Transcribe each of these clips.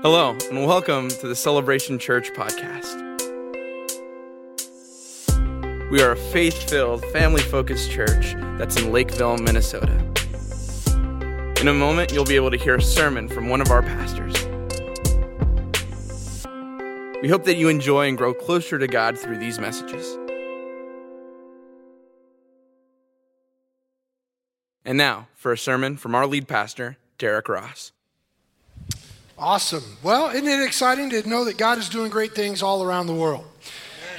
Hello, and welcome to the Celebration Church podcast. We are a faith filled, family focused church that's in Lakeville, Minnesota. In a moment, you'll be able to hear a sermon from one of our pastors. We hope that you enjoy and grow closer to God through these messages. And now, for a sermon from our lead pastor, Derrick Ross. Awesome. Well, isn't it exciting to know that God is doing great things all around the world?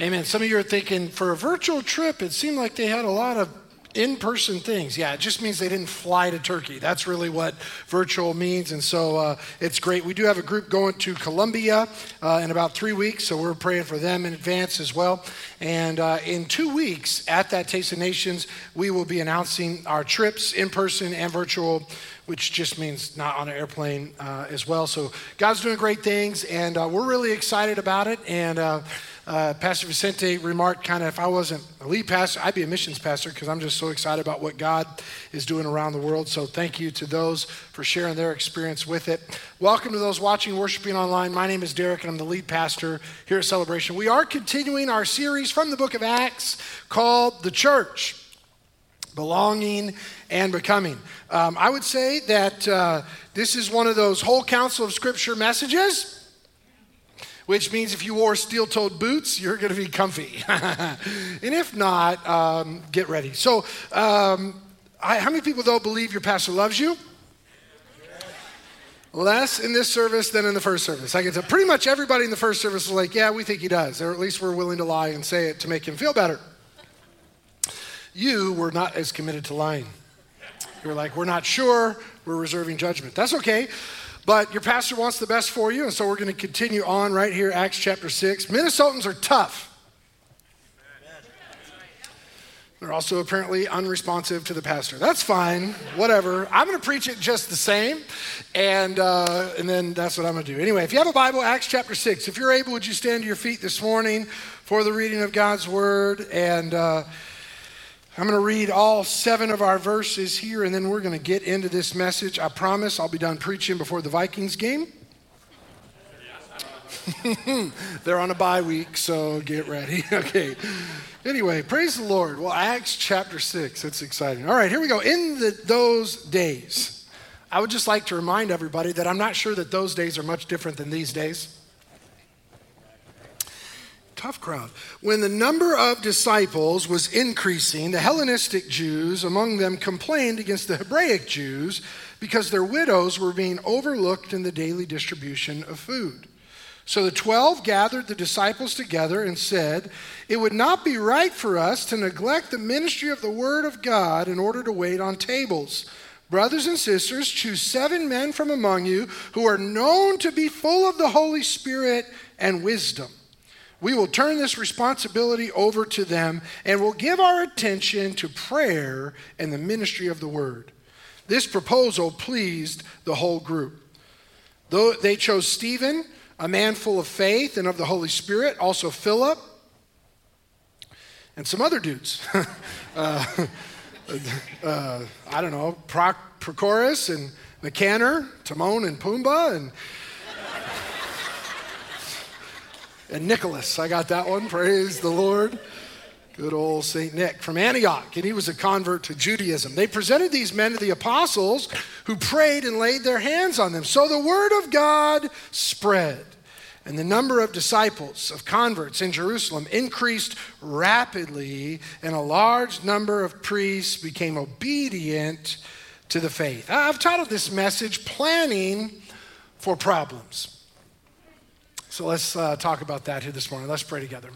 Amen. Some of you are thinking, for a virtual trip, it seemed like they had a lot of in person things. Yeah, it just means they didn't fly to Turkey. That's really what virtual means. And so uh, it's great. We do have a group going to Colombia uh, in about three weeks, so we're praying for them in advance as well. And uh, in two weeks at that Taste of Nations, we will be announcing our trips in person and virtual which just means not on an airplane uh, as well. So God's doing great things, and uh, we're really excited about it. And uh, uh Pastor Vicente remarked, kind of, if I wasn't a lead pastor, I'd be a missions pastor because I'm just so excited about what God is doing around the world. So thank you to those for sharing their experience with it. Welcome to those watching, worshiping online. My name is Derrick, and I'm the lead pastor here at Celebration. We are continuing our series from the book of Acts called The Church belonging and becoming. Um, I would say that uh, this is one of those whole counsel of Scripture messages. Which means if you wore steel toed boots, you're going to be comfy. and if not, um, get ready. So, um, I, how many people, though, believe your pastor loves you? Less in this service than in the first service. I can tell pretty much everybody in the first service is like, yeah, we think he does. Or at least we're willing to lie and say it to make him feel better you were not as committed to lying. You were like, we're not sure, we're reserving judgment. That's okay. But your pastor wants the best for you, and so we're going to continue on right here, Acts chapter 6. Minnesotans are tough. They're also apparently unresponsive to the pastor. That's fine, whatever. I'm going to preach it just the same, and, uh, and then that's what I'm going to do. Anyway, if you have a Bible, Acts chapter 6. If you're able, would you stand to your feet this morning for the reading of God's word? And. Uh, I'm going to read all seven of our verses here, and then we're going to get into this message. I promise I'll be done preaching before the Vikings game. They're on a bye week, so get ready. okay. Anyway, praise the Lord. Well, Acts chapter 6. It's exciting. All right, here we go. In the, those days, I would just like to remind everybody that I'm not sure that those days are much different than these days tough crowd. When the number of disciples was increasing, the Hellenistic Jews among them complained against the Hebraic Jews because their widows were being overlooked in the daily distribution of food. So the twelve gathered the disciples together and said, It would not be right for us to neglect the ministry of the Word of God in order to wait on tables. Brothers and sisters, choose seven men from among you who are known to be full of the Holy Spirit and wisdom we will turn this responsibility over to them and will give our attention to prayer and the ministry of the word. This proposal pleased the whole group. Though they chose Stephen, a man full of faith and of the Holy Spirit, also Philip, and some other dudes. uh, uh, I don't know, Prochorus and Nicanor, Timon and Pumbaa, and and Nicholas. I got that one. Praise the Lord. Good old St. Nick from Antioch, and he was a convert to Judaism. They presented these men to the apostles who prayed and laid their hands on them. So the word of God spread, and the number of disciples, of converts in Jerusalem increased rapidly, and a large number of priests became obedient to the faith. I've titled this message Planning for Problems. So let's uh, talk about that here this morning. Let's pray together.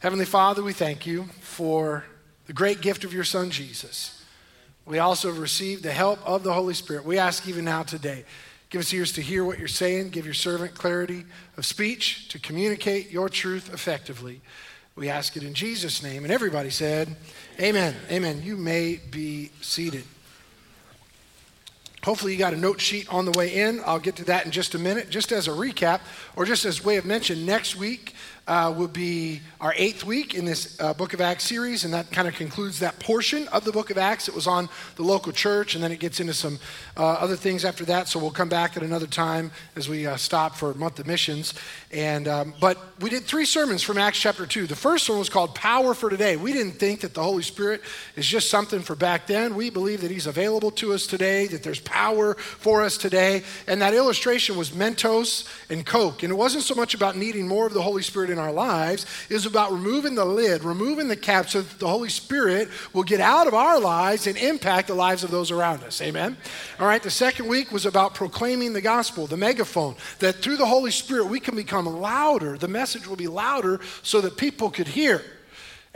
Heavenly Father, we thank you for the great gift of your Son, Jesus. We also have received the help of the Holy Spirit. We ask even now today, give us ears to hear what you're saying, give your servant clarity of speech to communicate your truth effectively. We ask it in Jesus' name. And everybody said, Amen. Amen. You may be seated. Hopefully, you got a note sheet on the way in. I'll get to that in just a minute. Just as a recap, or just as way of mention, next week uh, will be our eighth week in this uh, Book of Acts series, and that kind of concludes that portion of the Book of Acts. It was on the local church, and then it gets into some uh, other things after that. So we'll come back at another time as we uh, stop for month of missions. And um, but we did three sermons from Acts chapter two. The first one was called "Power for Today." We didn't think that the Holy Spirit is just something for back then. We believe that He's available to us today. That there's power for us today. And that illustration was Mentos and Coke. And it wasn't so much about needing more of the Holy Spirit in our lives. is about removing the lid, removing the cap, so that the Holy Spirit will get out of our lives and impact the lives of those around us. Amen. All right. The second week was about proclaiming the gospel, the megaphone. That through the Holy Spirit we can become louder. The message will be louder so that people could hear.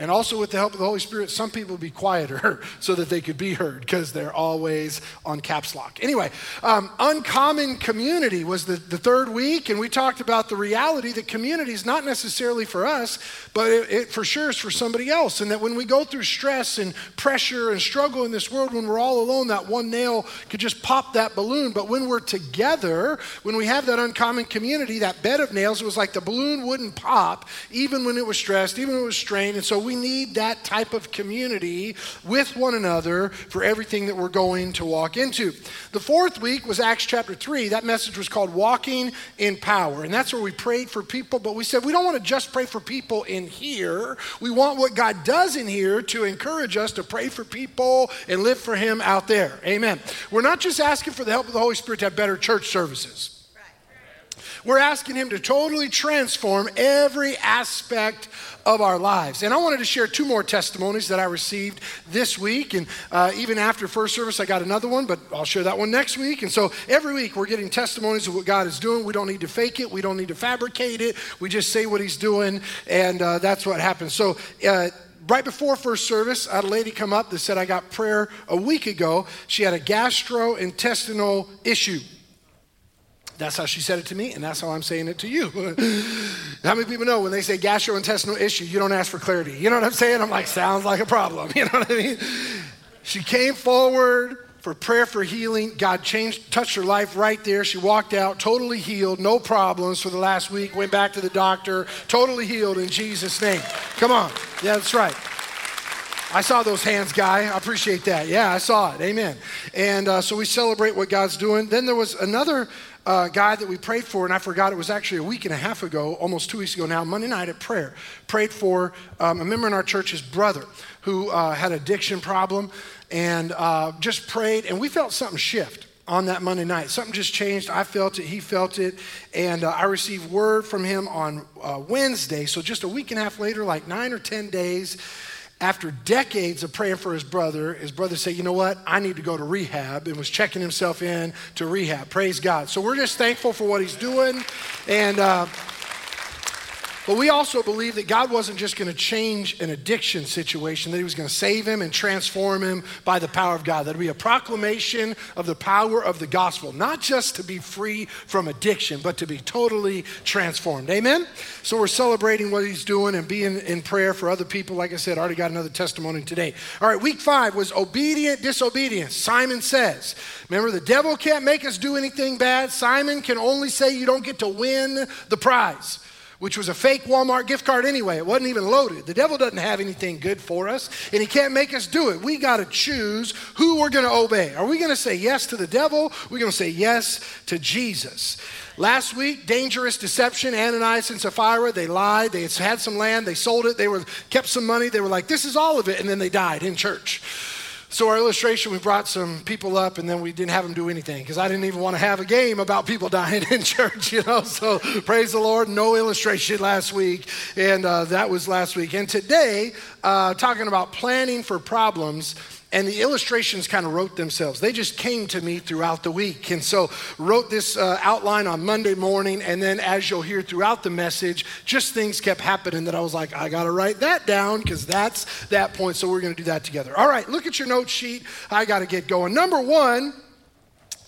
And also, with the help of the Holy Spirit, some people be quieter so that they could be heard because they're always on caps lock. Anyway, um, uncommon community was the, the third week, and we talked about the reality that community is not necessarily for us, but it, it for sure is for somebody else. And that when we go through stress and pressure and struggle in this world, when we're all alone, that one nail could just pop that balloon. But when we're together, when we have that uncommon community, that bed of nails, it was like the balloon wouldn't pop, even when it was stressed, even when it was strained. And so we we need that type of community with one another for everything that we're going to walk into. The fourth week was Acts chapter 3. That message was called Walking in Power. And that's where we prayed for people, but we said we don't want to just pray for people in here. We want what God does in here to encourage us to pray for people and live for Him out there. Amen. We're not just asking for the help of the Holy Spirit to have better church services. We're asking Him to totally transform every aspect of our lives. And I wanted to share two more testimonies that I received this week. And uh, even after first service, I got another one, but I'll share that one next week. And so every week we're getting testimonies of what God is doing. We don't need to fake it, we don't need to fabricate it. We just say what He's doing, and uh, that's what happens. So, uh, right before first service, I had a lady come up that said, I got prayer a week ago. She had a gastrointestinal issue. That's how she said it to me, and that's how I'm saying it to you. how many people know when they say gastrointestinal issue, you don't ask for clarity? You know what I'm saying? I'm like, sounds like a problem. You know what I mean? She came forward for prayer for healing. God changed, touched her life right there. She walked out totally healed, no problems for the last week. Went back to the doctor, totally healed in Jesus' name. Come on. Yeah, that's right. I saw those hands, guy. I appreciate that. Yeah, I saw it. Amen. And uh, so we celebrate what God's doing. Then there was another uh, guy that we prayed for, and I forgot it was actually a week and a half ago, almost two weeks ago now, Monday night at prayer. Prayed for um, a member in our church's brother who uh, had addiction problem, and uh, just prayed, and we felt something shift on that Monday night. Something just changed. I felt it, he felt it, and uh, I received word from him on uh, Wednesday. So just a week and a half later, like nine or 10 days, after decades of praying for his brother, his brother said, You know what? I need to go to rehab and was checking himself in to rehab. Praise God. So we're just thankful for what he's doing. And, uh, but we also believe that God wasn't just going to change an addiction situation, that He was going to save him and transform him by the power of God. That would be a proclamation of the power of the gospel, not just to be free from addiction, but to be totally transformed. Amen? So we're celebrating what He's doing and being in prayer for other people. Like I said, I already got another testimony today. All right, week five was obedient disobedience. Simon says, Remember, the devil can't make us do anything bad. Simon can only say you don't get to win the prize which was a fake Walmart gift card anyway. It wasn't even loaded. The devil doesn't have anything good for us, and he can't make us do it. We got to choose who we're going to obey. Are we going to say yes to the devil? We're going to say yes to Jesus. Last week, dangerous deception. Ananias and Sapphira, they lied. They had some land. They sold it. They were kept some money. They were like, "This is all of it," and then they died in church. So, our illustration, we brought some people up and then we didn't have them do anything because I didn't even want to have a game about people dying in church, you know. So, praise the Lord, no illustration last week. And uh, that was last week. And today, uh, talking about planning for problems and the illustrations kind of wrote themselves. They just came to me throughout the week. And so wrote this uh, outline on monday morning. And then as you'll hear throughout the message just things kept happening that i was like i gotta write that down because that's that point. So we're going to do that together. All right look at your note sheet. I gotta get going. Number one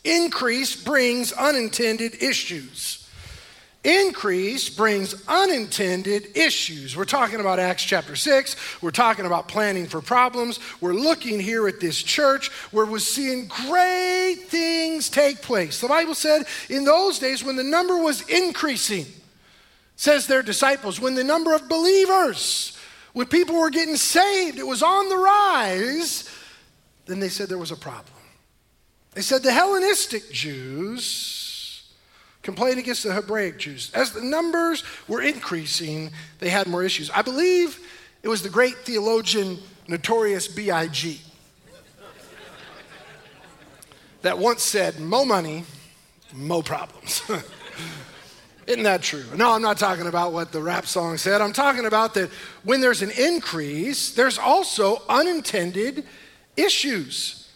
increase brings unintended issues Increase brings unintended issues. We're talking about Acts chapter 6. We're talking about planning for problems. We're looking here at this church where we're seeing great things take place. The Bible said in those days when the number was increasing, says their disciples, when the number of believers, when people were getting saved, it was on the rise, then they said there was a problem. They said the Hellenistic Jews complained against the Hebraic Jews. As the numbers were increasing, they had more issues. I believe it was the great theologian, notorious B.I.G., that once said, Mo money, mo problems. Isn't that true? No, I'm not talking about what the rap song said. I'm talking about that when there's an increase, there's also unintended issues.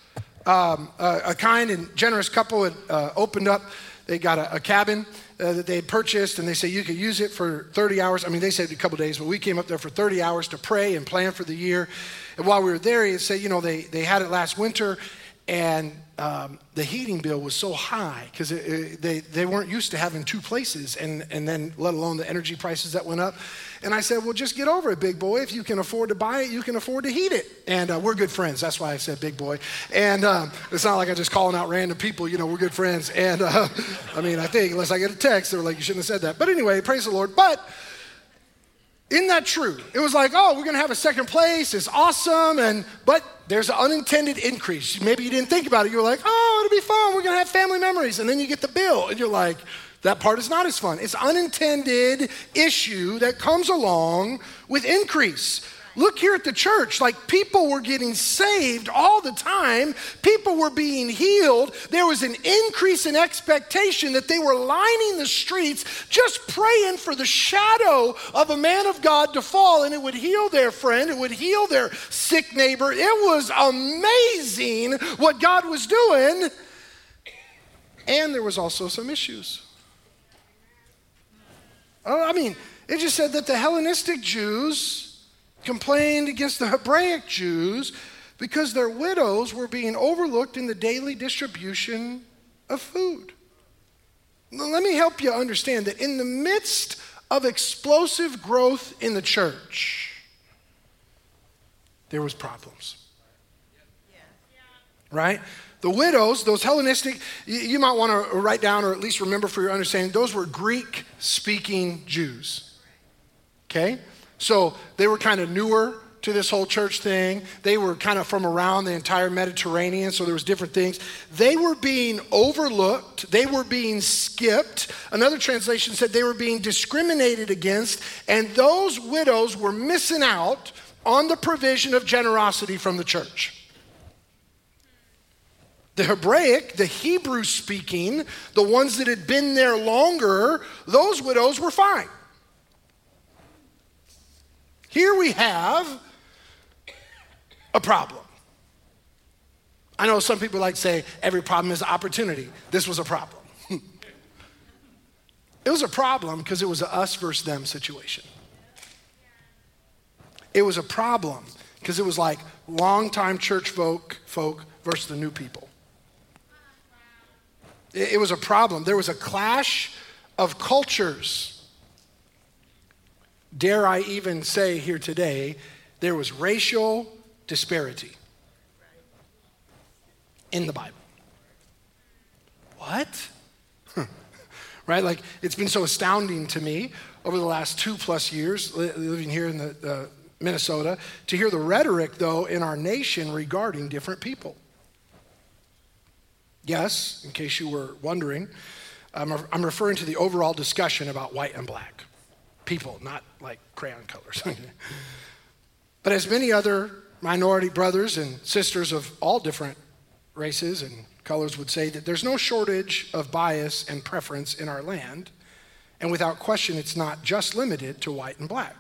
Um, a, a, kind and generous couple had uh, opened up, they got a, a cabin uh, that they had purchased, and they said you could use it for 30 hours. I mean, they said a couple days, but we came up there for 30 hours to pray and plan for the year. And while we were there, he said, you know, they, they had it last winter, and um, the heating bill was so high because they, they weren't used to having two places and, and then let alone the energy prices that went up and i said well just get over it big boy. If you can afford to buy it you can afford to heat it. And uh, we're good friends. That's why i said big boy. And um, it's not like i'm just calling out random people you know we're good friends. And uh, i mean i think unless i get a text they're like you shouldn't have said that. But anyway praise the lord. But isn't that true? It was like, oh, we're going to have a second place. It's awesome. And, but there's an unintended increase. Maybe you didn't think about it. You were like, oh, it'll be fun. We're going to have family memories. And then you get the bill and you're like, that part is not as fun. It's unintended issue that comes along with increase. Look here at the church, like people were getting saved all the time. People were being healed. There was an increase in expectation that they were lining the streets just praying for the shadow of a man of God to fall and it would heal their friend, it would heal their sick neighbor. It was amazing what God was doing. And there was also some issues. Oh, I mean, it just said that the Hellenistic Jews complained against the Hebraic Jews because their widows were being overlooked in the daily distribution of food. Let me help you understand that in the midst of explosive growth in the church, there was problems. Right? The widows, those Hellenistic, you might want to write down or at least remember for your understanding, those were Greek speaking Jews. Okay? So they were kind of newer to this whole church thing. They were kind of from around the entire Mediterranean, so there was different things. They were being overlooked, they were being skipped. Another translation said they were being discriminated against, and those widows were missing out on the provision of generosity from the church. The Hebraic, the Hebrew speaking, the ones that had been there longer, those widows were fine. Here we have a problem. I know some people like to say every problem is an opportunity. This was a problem. it was a problem because it was a us versus them situation. It was a problem because it was like longtime church folk, folk versus the new people. It, it was a problem. There was a clash of cultures dare I even say here today, there was racial disparity in the Bible. What? right? Like, it's been so astounding to me over the last two plus years living here in the, uh, Minnesota to hear the rhetoric, though, in our nation regarding different people. Yes, in case you were wondering, I'm, I'm referring to the overall discussion about white and black people, not like crayon colors. but as many other minority brothers and sisters of all different races and colors would say, that there's no shortage of bias and preference in our land. And without question, it's not just limited to white and black.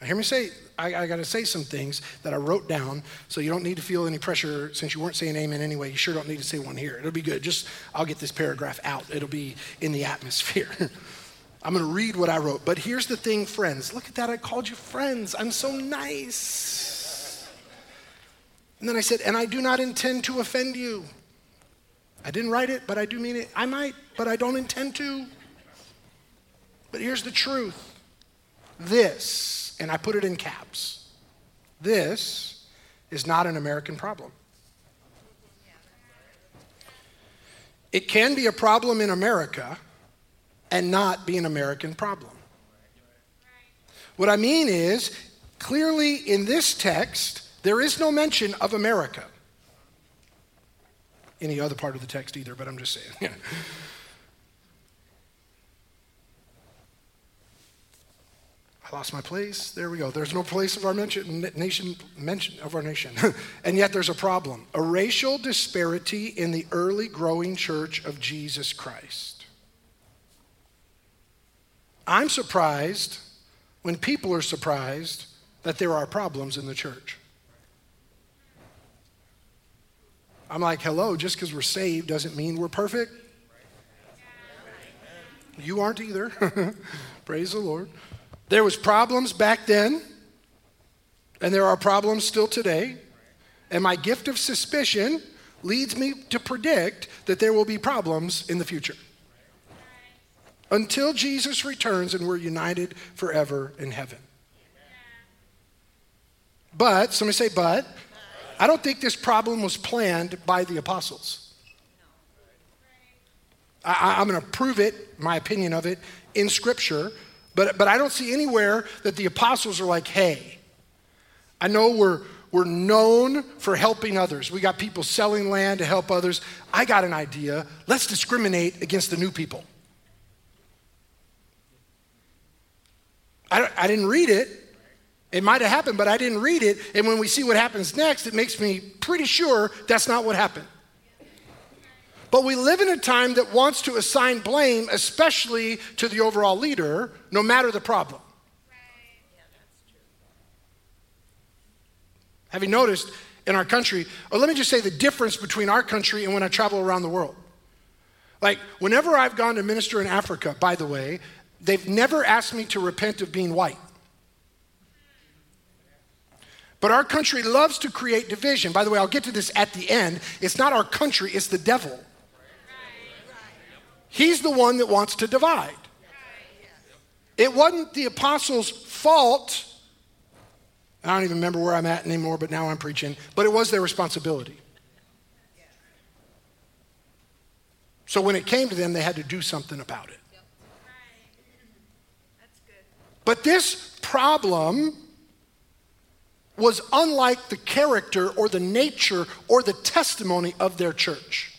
Now, hear me say, I, I got to say some things that I wrote down, so you don't need to feel any pressure since you weren't saying amen anyway. You sure don't need to say one here. It'll be good. Just, I'll get this paragraph out. It'll be in the atmosphere. I'm going to read what I wrote. But here's the thing, friends. Look at that. I called you friends. I'm so nice. And then I said, and I do not intend to offend you. I didn't write it, but I do mean it. I might, but I don't intend to. But here's the truth this, and I put it in caps this is not an American problem. It can be a problem in America and not be an American problem. What I mean is, clearly in this text, there is no mention of America. Any other part of the text either, but I'm just saying. I lost my place. There we go. There's no place of our mention, nation mention of our nation. and yet there's a problem. A racial disparity in the early growing church of Jesus Christ. I'm surprised when people are surprised that there are problems in the church. I'm like, hello, just because we're saved doesn't mean we're perfect. You aren't either. Praise the Lord. There was problems back then, and there are problems still today. And my gift of suspicion leads me to predict that there will be problems in the future. Until Jesus returns and we're united forever in heaven. But, somebody say, but, I don't think this problem was planned by the apostles. I, am going to prove it, my opinion of it, in Scripture. But, but I don't see anywhere that the apostles are like, hey, I know we're, we're known for helping others. We got people selling land to help others. I got an idea. Let's discriminate against the new people. I, I didn't read it. It might have happened, but I didn't read it. And when we see what happens next, it makes me pretty sure that's not what happened. But we live in a time that wants to assign blame, especially to the overall leader, no matter the problem. Have you noticed in our country, or let me just say the difference between our country and when I travel around the world. Like, whenever I've gone to minister in Africa, by the way, they've never asked me to repent of being white. But our country loves to create division. By the way, I'll get to this at the end. It's not our country, it's the devil. He's the one that wants to divide. It wasn't the apostles' fault. I don't even remember where I'm at anymore, but now I'm preaching. But it was their responsibility. So when it came to them, they had to do something about it. But this problem was unlike the character or the nature or the testimony of their church.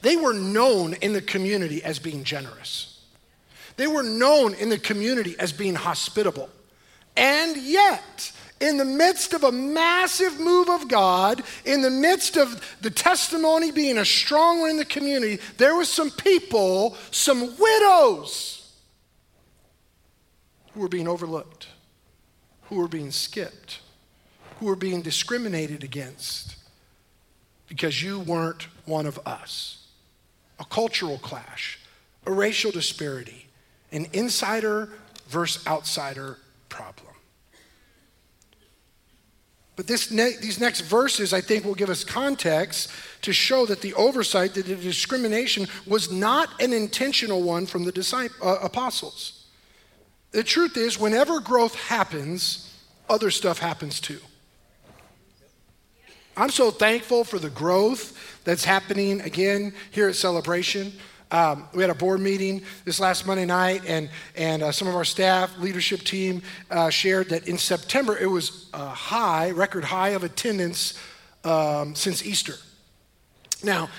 They were known in the community as being generous. They were known in the community as being hospitable. And yet, in the midst of a massive move of God, in the midst of the testimony being a strong one in the community, there were some people, some widows, who were being overlooked, who were being skipped, who were being discriminated against because you weren't one of us a cultural clash, a racial disparity, an insider versus outsider problem. But ne- these next verses, I think, will give us context to show that the oversight, that the discrimination was not an intentional one from the disciples, uh, apostles. The truth is, whenever growth happens, other stuff happens too. I'm so thankful for the growth that's happening again here at Celebration. Um, we had a board meeting this last Monday night, and, and uh, some of our staff, leadership team, uh, shared that in September it was a high, record high of attendance um, since Easter. Now,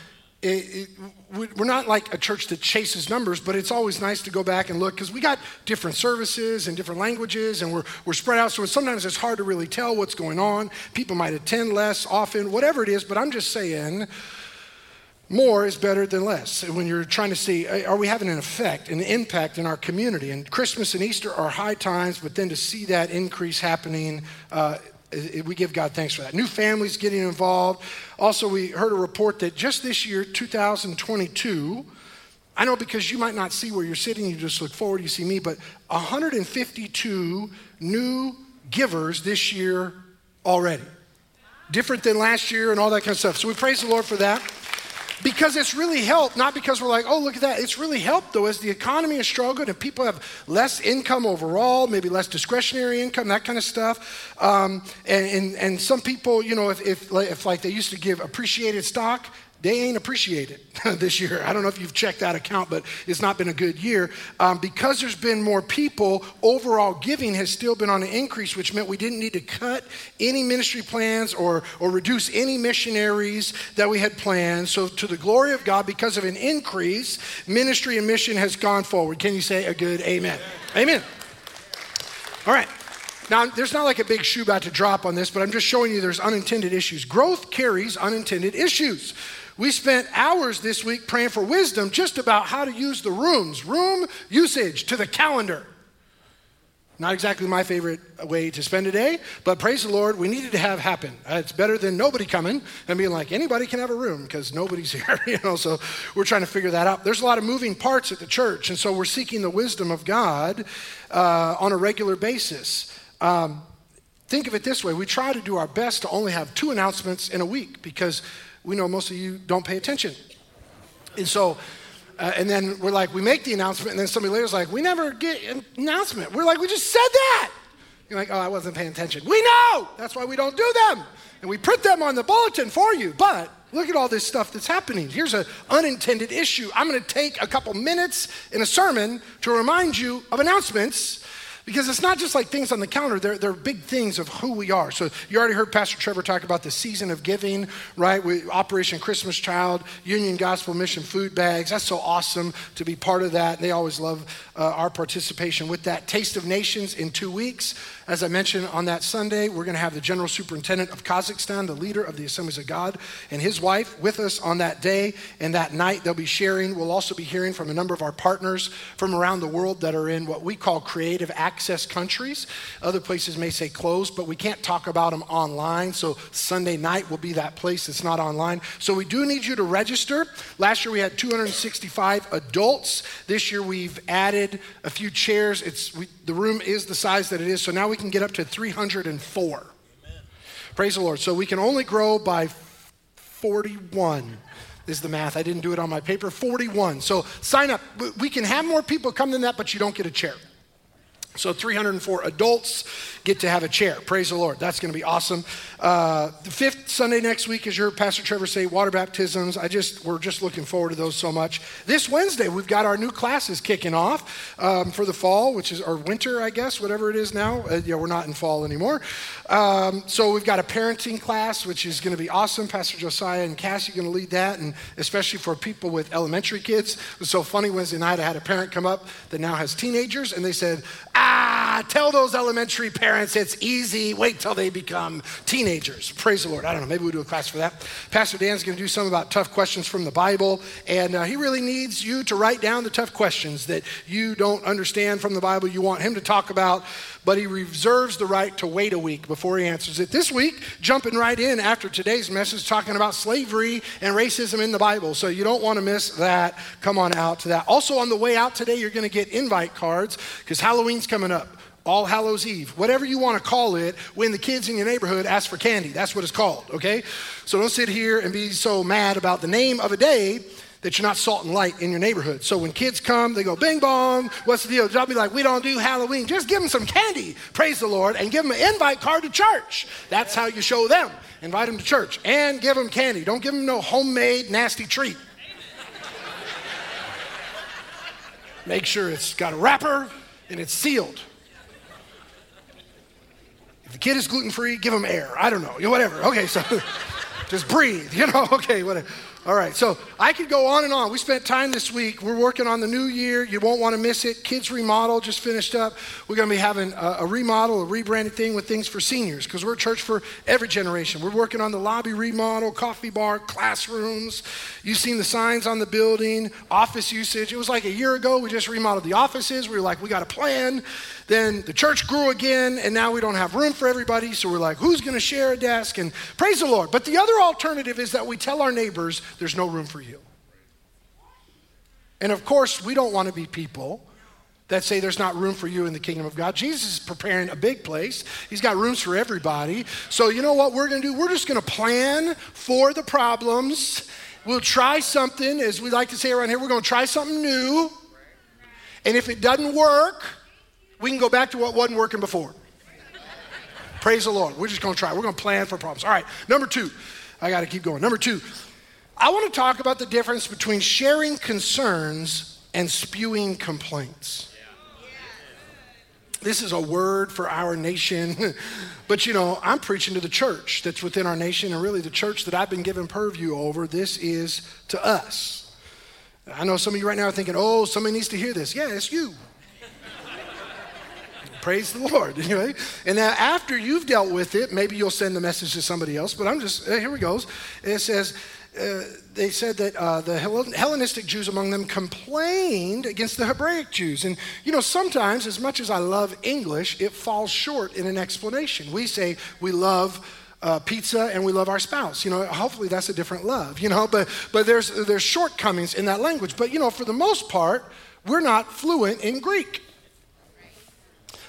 it, it, we're not like a church that chases numbers, but it's always nice to go back and look because we got different services and different languages and we're, we're spread out. So sometimes it's hard to really tell what's going on. People might attend less often, whatever it is, but I'm just saying more is better than less. When you're trying to see, are we having an effect, an impact in our community? And Christmas and Easter are high times, but then to see that increase happening, uh, we give God thanks for that. New families getting involved. Also, we heard a report that just this year, 2022, I know because you might not see where you're sitting, you just look forward, you see me, but 152 new givers this year already. Different than last year and all that kind of stuff. So we praise the Lord for that because it's really helped, not because we're like, oh, look at that. It's really helped, though, as the economy has struggled and people have less income overall, maybe less discretionary income, that kind of stuff. Um, and, and, and, some people, you know, if, if, if like they used to give appreciated stock, they ain't appreciated this year. I don't know if you've checked that account, but it's not been a good year. Um, because there's been more people, overall giving has still been on an increase, which meant we didn't need to cut any ministry plans or, or reduce any missionaries that we had planned. So, to the glory of God, because of an increase, ministry and mission has gone forward. Can you say a good amen? Amen. amen. All right. Now, there's not like a big shoe about to drop on this, but I'm just showing you there's unintended issues. Growth carries unintended issues. We spent hours this week praying for wisdom just about how to use the rooms, room usage to the calendar. Not exactly my favorite way to spend a day, but praise the Lord, we needed to have happen. It's better than nobody coming and being like, anybody can have a room because nobody's here, you know. So we're trying to figure that out. There's a lot of moving parts at the church, and so we're seeking the wisdom of God uh, on a regular basis. Um, think of it this way we try to do our best to only have two announcements in a week because we know most of you don't pay attention. And so, uh, and then we're like, we make the announcement, and then somebody later is like, we never get an announcement. We're like, we just said that. You're like, oh, I wasn't paying attention. We know. That's why we don't do them. And we put them on the bulletin for you. But look at all this stuff that's happening. Here's an unintended issue. I'm going to take a couple minutes in a sermon to remind you of announcements because it's not just like things on the counter, they're, they're big things of who we are. So you already heard Pastor Trevor talk about the season of giving, right? We, Operation Christmas Child, Union Gospel Mission food bags. That's so awesome to be part of that. They always love uh, our participation with that. Taste of Nations in two weeks. As I mentioned on that Sunday, we're going to have the General Superintendent of Kazakhstan, the leader of the Assemblies of God, and his wife with us on that day. And that night, they'll be sharing. We'll also be hearing from a number of our partners from around the world that are in what we call creative access countries. Other places may say closed, but we can't talk about them online. So Sunday night will be that place that's not online. So we do need you to register. Last year, we had 265 adults. This year, we've added a few chairs. It's we, the room is the size that it is. So now we can get up to 304. Amen. Praise the Lord. So we can only grow by 41 is the math. I didn't do it on my paper. 41. So sign up. We can have more people come than that, but you don't get a chair. So 304 adults get to have a chair. Praise the Lord. That's going to be awesome. Uh, the fifth Sunday next week is your Pastor Trevor say water baptisms. I just we're just looking forward to those so much. This Wednesday we've got our new classes kicking off um, for the fall, which is or winter, I guess, whatever it is now. Uh, yeah, we're not in fall anymore. Um, so we've got a parenting class, which is going to be awesome. Pastor Josiah and Cassie are going to lead that, and especially for people with elementary kids. It was so funny Wednesday night. I had a parent come up that now has teenagers, and they said, "Ah, tell those elementary parents." it's easy. Wait till they become teenagers. Praise the Lord. I don't know. Maybe we'll do a class for that. Pastor Dan's going to do something about tough questions from the Bible. And uh, he really needs you to write down the tough questions that you don't understand from the Bible, you want him to talk about. But he reserves the right to wait a week before he answers it. This week, jumping right in after today's message, talking about slavery and racism in the Bible. So you don't want to miss that. Come on out to that. Also, on the way out today, you're going to get invite cards because Halloween's coming up. All Hallows Eve, whatever you want to call it, when the kids in your neighborhood ask for candy. That's what it's called, okay? So don't sit here and be so mad about the name of a day that you're not salt and light in your neighborhood. So when kids come, they go, bing bong, what's the deal? Don't be like, we don't do Halloween. Just give them some candy, praise the Lord, and give them an invite card to church. That's how you show them. Invite them to church and give them candy. Don't give them no homemade nasty treat. Make sure it's got a wrapper and it's sealed If the kid is gluten free, give him air. I don't know, you know, whatever. Okay, so just breathe, you know, okay, whatever. All right, so I could go on and on. We spent time this week. We're working on the new year. You won't want to miss it. Kids remodel just finished up. We're going to be having a, a remodel, a rebranded thing with things for seniors because we're a church for every generation. We're working on the lobby remodel, coffee bar, classrooms. You've seen the signs on the building, office usage. It was like a year ago. We just remodeled the offices. We were like, we got a plan. Then the church grew again, and now we don't have room for everybody. So we're like, who's going to share a desk? And praise the Lord. But the other alternative is that we tell our neighbors, there's no room for you. And of course, we don't want to be people that say there's not room for you in the kingdom of God. Jesus is preparing a big place. He's got rooms for everybody. So, you know what we're going to do? We're just going to plan for the problems. We'll try something, as we like to say around here, we're going to try something new. And if it doesn't work, we can go back to what wasn't working before. Praise the Lord. We're just going to try. We're going to plan for problems. All right, number two. I got to keep going. Number two, I want to talk about the difference between sharing concerns and spewing complaints. This is a word for our nation. but you know, I'm preaching to the church that's within our nation, and really the church that I've been given purview over. This is to us. I know some of you right now are thinking, oh, somebody needs to hear this. Yeah, it's you. Praise the Lord. Anyway, and now after you've dealt with it, maybe you'll send the message to somebody else. But I'm just uh, here we goes. It says uh, they said that uh, the Hellenistic Jews among them complained against the Hebraic Jews. And, you know, sometimes, as much as I love English, it falls short in an explanation. We say we love uh, pizza and we love our spouse. You know, hopefully that's a different love, you know, but, but there's, there's shortcomings in that language. But, you know, for the most part, we're not fluent in Greek.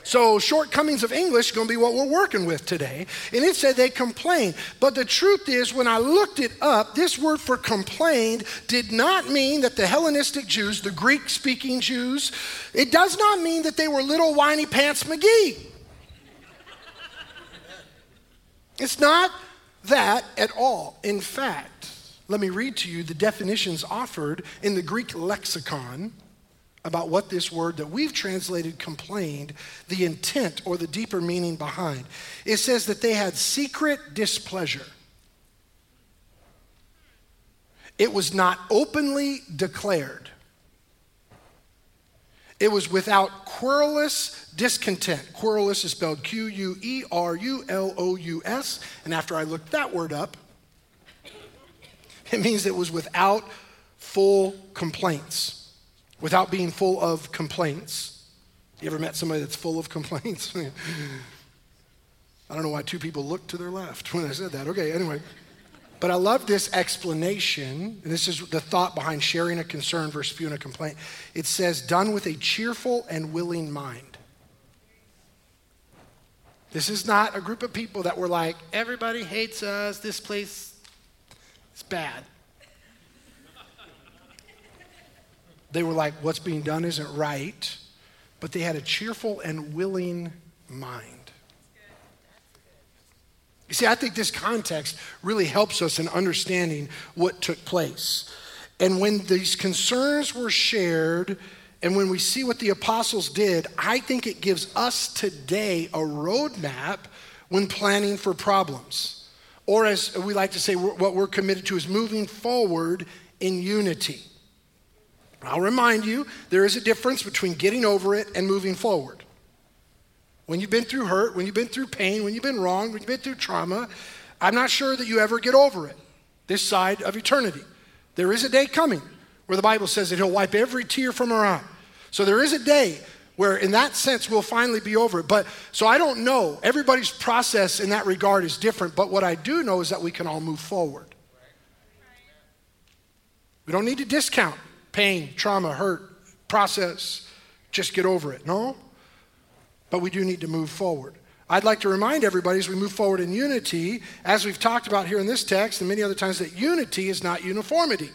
So, shortcomings of English going to be what we're working with today. And it said they complained. But the truth is, when I looked it up, this word for complained did not mean that the Hellenistic Jews, the Greek speaking Jews, it does not mean that they were little whiny pants McGee. It's not that at all. In fact, let me read to you the definitions offered in the Greek lexicon about what this word that we've translated complained, the intent or the deeper meaning behind. It says that they had secret displeasure. It was not openly declared. It was without querulous discontent. Querulous is spelled Q U E R U L O U S. And after I looked that word up, it means it was without full complaints without being full of complaints. You ever met somebody that's full of complaints? I don't know why two people looked to their left when I said that. Okay, anyway. But I love this explanation. And this is the thought behind sharing a concern versus spewing a complaint. It says, done with a cheerful and willing mind. This is not a group of people that were like, everybody hates us, this place is bad. They were like, what's being done isn't right, but they had a cheerful and willing mind. You see, I think this context really helps us in understanding what took place. And when these concerns were shared, and when we see what the apostles did, I think it gives us today a roadmap when planning for problems. Or, as we like to say, what we're committed to is moving forward in unity. I'll remind you there is a difference between getting over it and moving forward. When you've been through hurt, when you've been through pain, when you've been wrong, when you've been through trauma, I'm not sure that you ever get over it this side of eternity. There is a day coming where the Bible says that He'll wipe every tear from our eye. So there is a day where, in that sense, we'll finally be over it. But so I don't know. Everybody's process in that regard is different. But what I do know is that we can all move forward. We don't need to discount pain, trauma, hurt, process, just get over it. No. But we do need to move forward. I'd like to remind everybody as we move forward in unity, as we've talked about here in this text and many other times, that unity is not uniformity.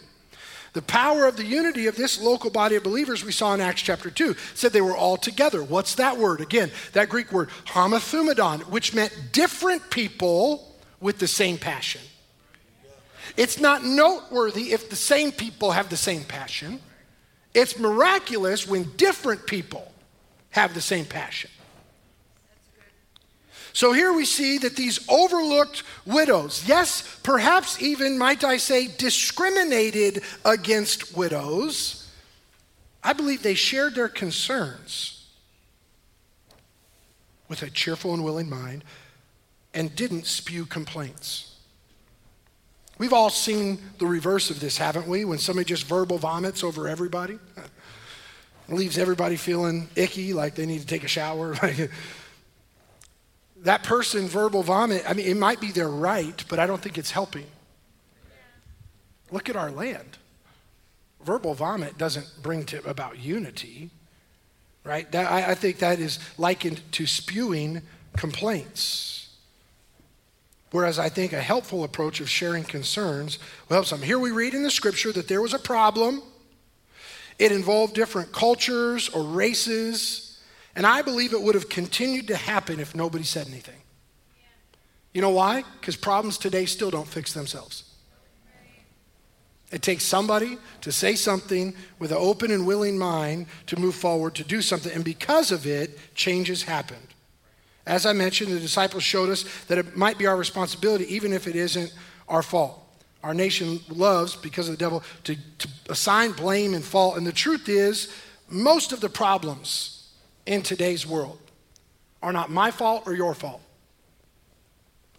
The power of the unity of this local body of believers we saw in Acts chapter 2 said they were all together. What's that word? Again, that Greek word, homothumadon, which meant different people with the same passion. It's not noteworthy if the same people have the same passion. It's miraculous when different people have the same passion. So here we see that these overlooked widows, yes, perhaps even, might I say, discriminated against widows, I believe they shared their concerns with a cheerful and willing mind and didn't spew complaints. We've all seen the reverse of this, haven't we? When somebody just verbal vomits over everybody, leaves everybody feeling icky, like they need to take a shower. that person verbal vomit, I mean, it might be their right, but I don't think it's helping. Look at our land. Verbal vomit doesn't bring to about unity, right? That, I, I think that is likened to spewing complaints. Whereas I think a helpful approach of sharing concerns will help some. Here we read in the scripture that there was a problem. It involved different cultures or races. And I believe it would have continued to happen if nobody said anything. You know why? Because problems today still don't fix themselves. It takes somebody to say something with an open and willing mind to move forward to do something. And because of it, changes happened. As I mentioned, the disciples showed us that it might be our responsibility, even if it isn't our fault. Our nation loves, because of the devil, to, to assign blame and fault. And the truth is, most of the problems in today's world are not my fault or your fault.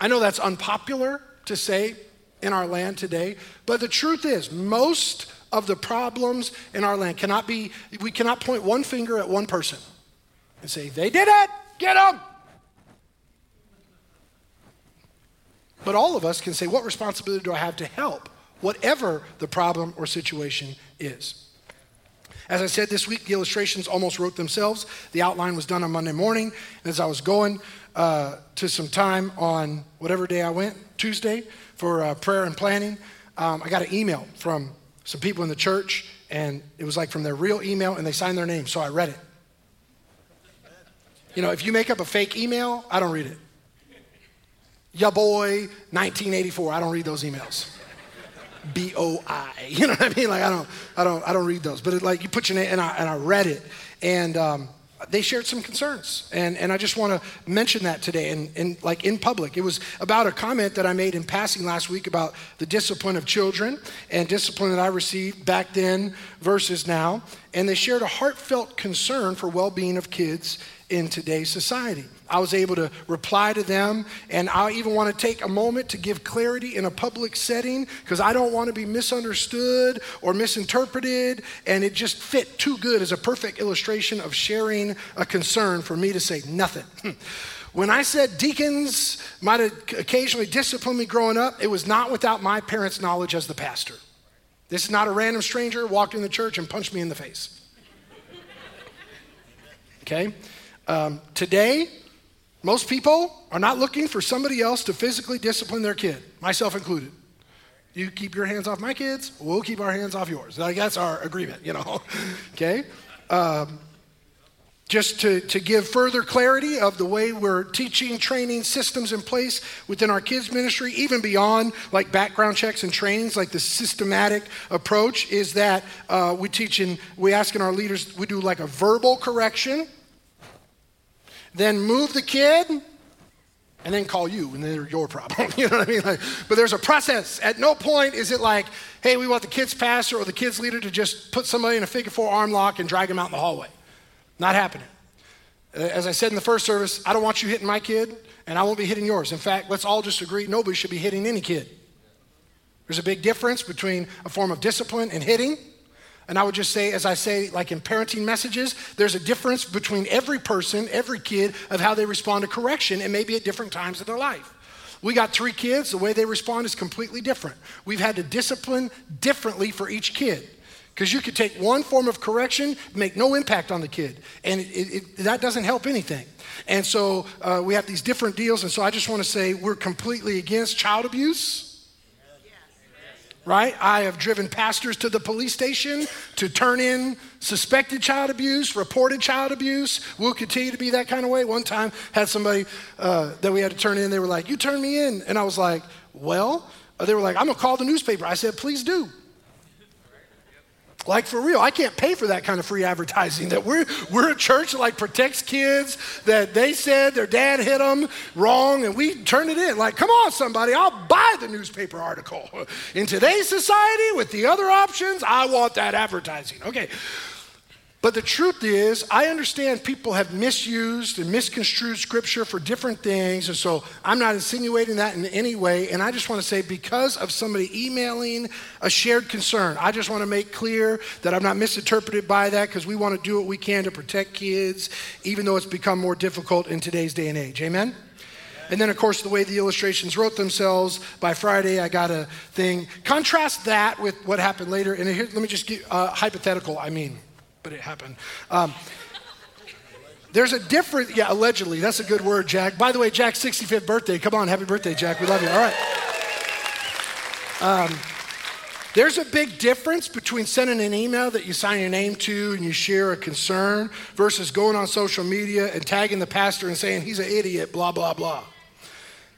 I know that's unpopular to say in our land today, but the truth is, most of the problems in our land cannot be, we cannot point one finger at one person and say, they did it, get them. But all of us can say, what responsibility do I have to help, whatever the problem or situation is? As I said this week, the illustrations almost wrote themselves. The outline was done on Monday morning. And as I was going uh, to some time on whatever day I went, Tuesday, for uh, prayer and planning, um, I got an email from some people in the church, and it was like from their real email, and they signed their name, so I read it. You know, if you make up a fake email, I don't read it. Ya boy, 1984. I don't read those emails. B O I. You know what I mean? Like I don't, I don't, I don't read those. But it, like you put your name, and I, and I read it, and um, they shared some concerns, and and I just want to mention that today, and and like in public, it was about a comment that I made in passing last week about the discipline of children and discipline that I received back then versus now, and they shared a heartfelt concern for well-being of kids in today's society. I was able to reply to them, and I even want to take a moment to give clarity in a public setting because I don't want to be misunderstood or misinterpreted, and it just fit too good as a perfect illustration of sharing a concern for me to say nothing. When I said deacons might have occasionally discipline me growing up, it was not without my parents' knowledge as the pastor. This is not a random stranger walked in the church and punched me in the face. Okay? Um, today, most people are not looking for somebody else to physically discipline their kid, myself included. You keep your hands off my kids, we'll keep our hands off yours. Like that's our agreement, you know. okay? Um, just to, to give further clarity of the way we're teaching, training systems in place within our kids' ministry, even beyond like background checks and trainings, like the systematic approach is that uh, we teach and we ask in our leaders, we do like a verbal correction then move the kid, and then call you, and then they're your problem. you know what I mean? Like, but there's a process. At no point is it like, hey, we want the kids pastor or the kids leader to just put somebody in a figure four arm lock and drag them out in the hallway. Not happening. Uh, as I said in the first service, I don't want you hitting my kid, and I won't be hitting yours. In fact, let's all just agree nobody should be hitting any kid. There's a big difference between a form of discipline and hitting. And I would just say, as I say, like in parenting messages, there's a difference between every person, every kid, of how they respond to correction, and maybe at different times of their life. We got three kids, the way they respond is completely different. We've had to discipline differently for each kid. Because you could take one form of correction, make no impact on the kid, and it, it, that doesn't help anything. And so uh, we have these different deals, and so I just want to say we're completely against child abuse right? I have driven pastors to the police station to turn in suspected child abuse, reported child abuse. We'll continue to be that kind of way. One time, had somebody uh, that we had to turn in. They were like, "You turn me in," and I was like, "Well," they were like, "I'm gonna call the newspaper." I said, "Please do." Like for real, I can't pay for that kind of free advertising. That we're, we're a church that like protects kids, that they said their dad hit them wrong, and we turn it in. Like, come on, somebody, I'll buy the newspaper article. In today's society, with the other options, I want that advertising. Okay, but the truth is, I understand people have misused and misconstrued scripture for different things. And so I'm not insinuating that in any way. And I just want to say, because of somebody emailing a shared concern, I just want to make clear that I'm not misinterpreted by that because we want to do what we can to protect kids, even though it's become more difficult in today's day and age. Amen? And then, of course, the way the illustrations wrote themselves, by Friday, I got a thing. Contrast that with what happened later. And here, let me just give uh, hypothetical, I mean but it happened. Um, there's a different, yeah, allegedly. That's a good word, Jack. By the way, Jack's 65th birthday. Come on, happy birthday, Jack. We love you. All right. Um, there's a big difference between sending an email that you sign your name to and you share a concern versus going on social media and tagging the pastor and saying he's an idiot, blah, blah, blah.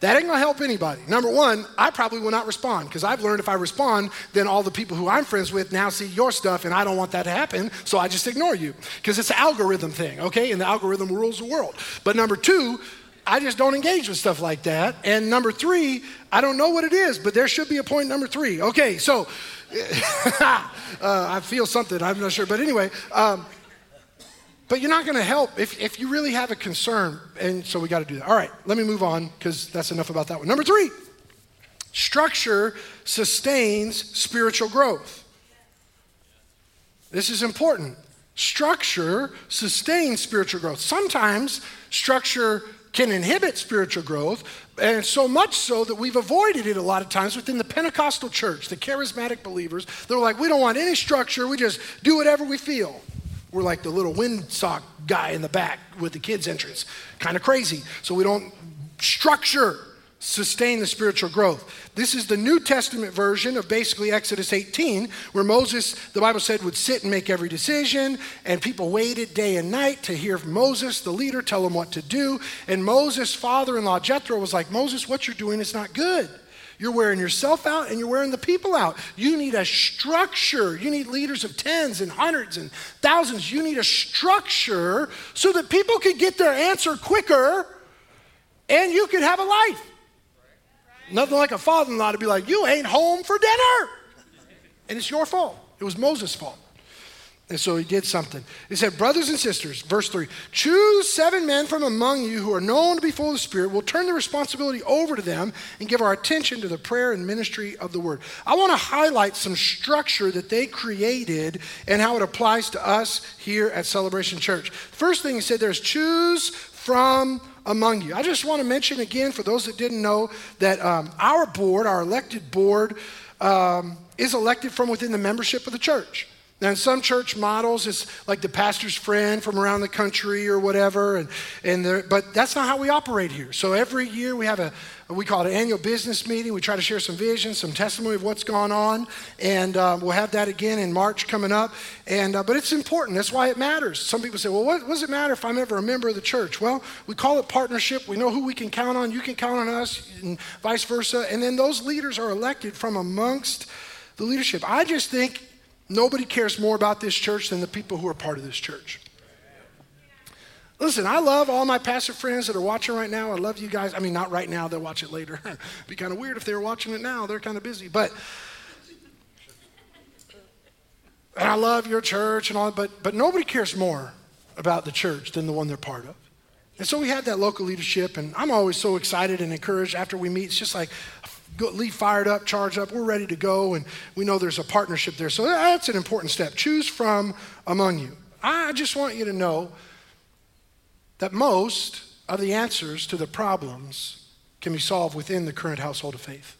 That ain't gonna help anybody. Number one, I probably will not respond because I've learned if I respond, then all the people who I'm friends with now see your stuff and I don't want that to happen, so I just ignore you because it's an algorithm thing, okay? And the algorithm rules the world. But number two, I just don't engage with stuff like that. And number three, I don't know what it is, but there should be a point number three. Okay, so uh, I feel something, I'm not sure. But anyway, um, but you're not going to help if, if you really have a concern. And so we got to do that. All right, let me move on because that's enough about that one. Number three structure sustains spiritual growth. This is important. Structure sustains spiritual growth. Sometimes structure can inhibit spiritual growth, and so much so that we've avoided it a lot of times within the Pentecostal church, the charismatic believers. They're like, we don't want any structure, we just do whatever we feel. We're like the little windsock guy in the back with the kids' entrance. Kind of crazy. So we don't structure sustain the spiritual growth. This is the New Testament version of basically Exodus 18, where Moses, the Bible said, would sit and make every decision, and people waited day and night to hear Moses, the leader, tell them what to do. And Moses' father in law, Jethro, was like, Moses, what you're doing is not good. You're wearing yourself out and you're wearing the people out. You need a structure. You need leaders of tens and hundreds and thousands. You need a structure so that people can get their answer quicker and you can have a life. Nothing like a father in law to be like, You ain't home for dinner. And it's your fault. It was Moses' fault. And so he did something. He said, Brothers and sisters, verse 3 choose seven men from among you who are known to be full of the Spirit. We'll turn the responsibility over to them and give our attention to the prayer and ministry of the word. I want to highlight some structure that they created and how it applies to us here at Celebration Church. First thing he said there is choose from among you. I just want to mention again, for those that didn't know, that um, our board, our elected board, um, is elected from within the membership of the church. Now, in some church models, it's like the pastor's friend from around the country or whatever, and, and but that's not how we operate here. So every year we have a, we call it an annual business meeting. We try to share some vision, some testimony of what's gone on, and uh, we'll have that again in March coming up. And uh, but it's important. That's why it matters. Some people say, well, what, what does it matter if I'm ever a member of the church? Well, we call it partnership. We know who we can count on. You can count on us, and vice versa. And then those leaders are elected from amongst the leadership. I just think Nobody cares more about this church than the people who are part of this church. Listen, I love all my pastor friends that are watching right now. I love you guys. I mean, not right now, they'll watch it later. It'd be kind of weird if they were watching it now. They're kind of busy. But and I love your church and all, but but nobody cares more about the church than the one they're part of. And so we had that local leadership, and I'm always so excited and encouraged after we meet. It's just like go, leave fired up, charged up. We're ready to go, and we know there's a partnership there. So that's an important step. Choose from among you. I just want you to know that most of the answers to the problems can be solved within the current household of faith.